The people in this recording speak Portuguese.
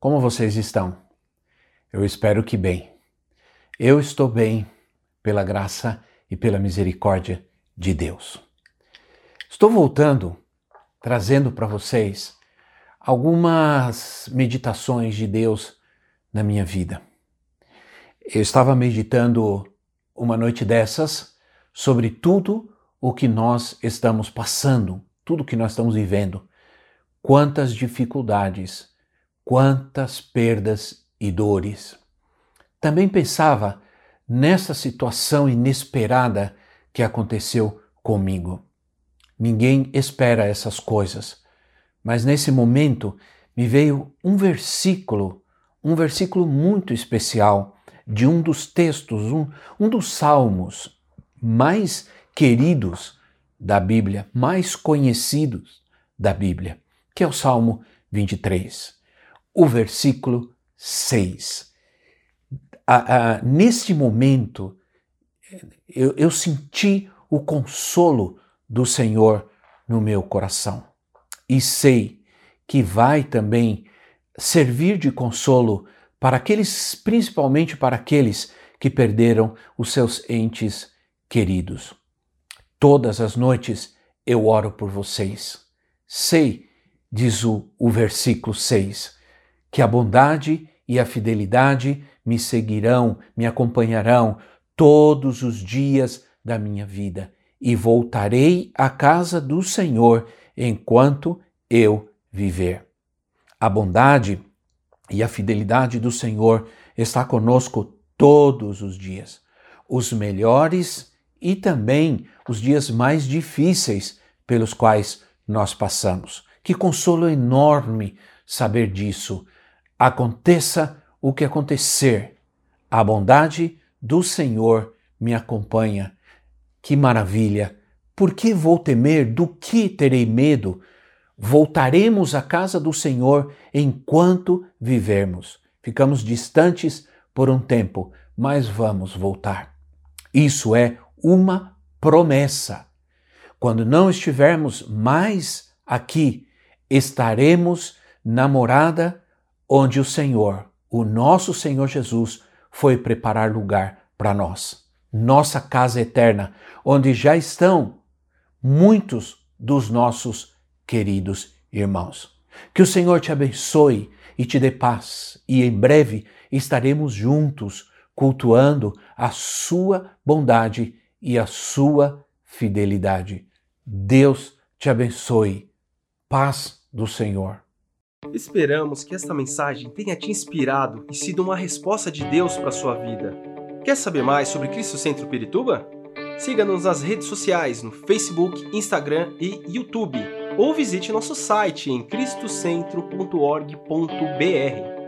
Como vocês estão? Eu espero que bem. Eu estou bem pela graça e pela misericórdia de Deus. Estou voltando trazendo para vocês algumas meditações de Deus na minha vida. Eu estava meditando uma noite dessas sobre tudo o que nós estamos passando, tudo o que nós estamos vivendo. Quantas dificuldades, quantas perdas e dores. Também pensava nessa situação inesperada que aconteceu comigo. Ninguém espera essas coisas, mas nesse momento me veio um versículo, um versículo muito especial de um dos textos, um, um dos salmos mais queridos da Bíblia, mais conhecidos da Bíblia, que é o Salmo 23 o versículo 6. Ah, ah, neste momento, eu, eu senti o consolo do Senhor no meu coração e sei que vai também servir de consolo para aqueles, principalmente para aqueles que perderam os seus entes queridos. Todas as noites eu oro por vocês. Sei, diz o, o versículo 6, que a bondade e a fidelidade me seguirão, me acompanharão todos os dias da minha vida e voltarei à casa do Senhor enquanto eu viver. A bondade e a fidelidade do Senhor está conosco todos os dias, os melhores e também os dias mais difíceis pelos quais nós passamos. Que consolo enorme saber disso, Aconteça o que acontecer, a bondade do Senhor me acompanha. Que maravilha! Por que vou temer? Do que terei medo? Voltaremos à casa do Senhor enquanto vivermos. Ficamos distantes por um tempo, mas vamos voltar. Isso é uma promessa. Quando não estivermos mais aqui, estaremos na morada onde o Senhor, o nosso Senhor Jesus, foi preparar lugar para nós. Nossa casa eterna, onde já estão muitos dos nossos queridos irmãos. Que o Senhor te abençoe e te dê paz, e em breve estaremos juntos cultuando a sua bondade e a sua fidelidade. Deus te abençoe. Paz do Senhor. Esperamos que esta mensagem tenha te inspirado e sido uma resposta de Deus para a sua vida. Quer saber mais sobre Cristo Centro Pirituba? Siga-nos nas redes sociais no Facebook, Instagram e YouTube ou visite nosso site em cristocentro.org.br.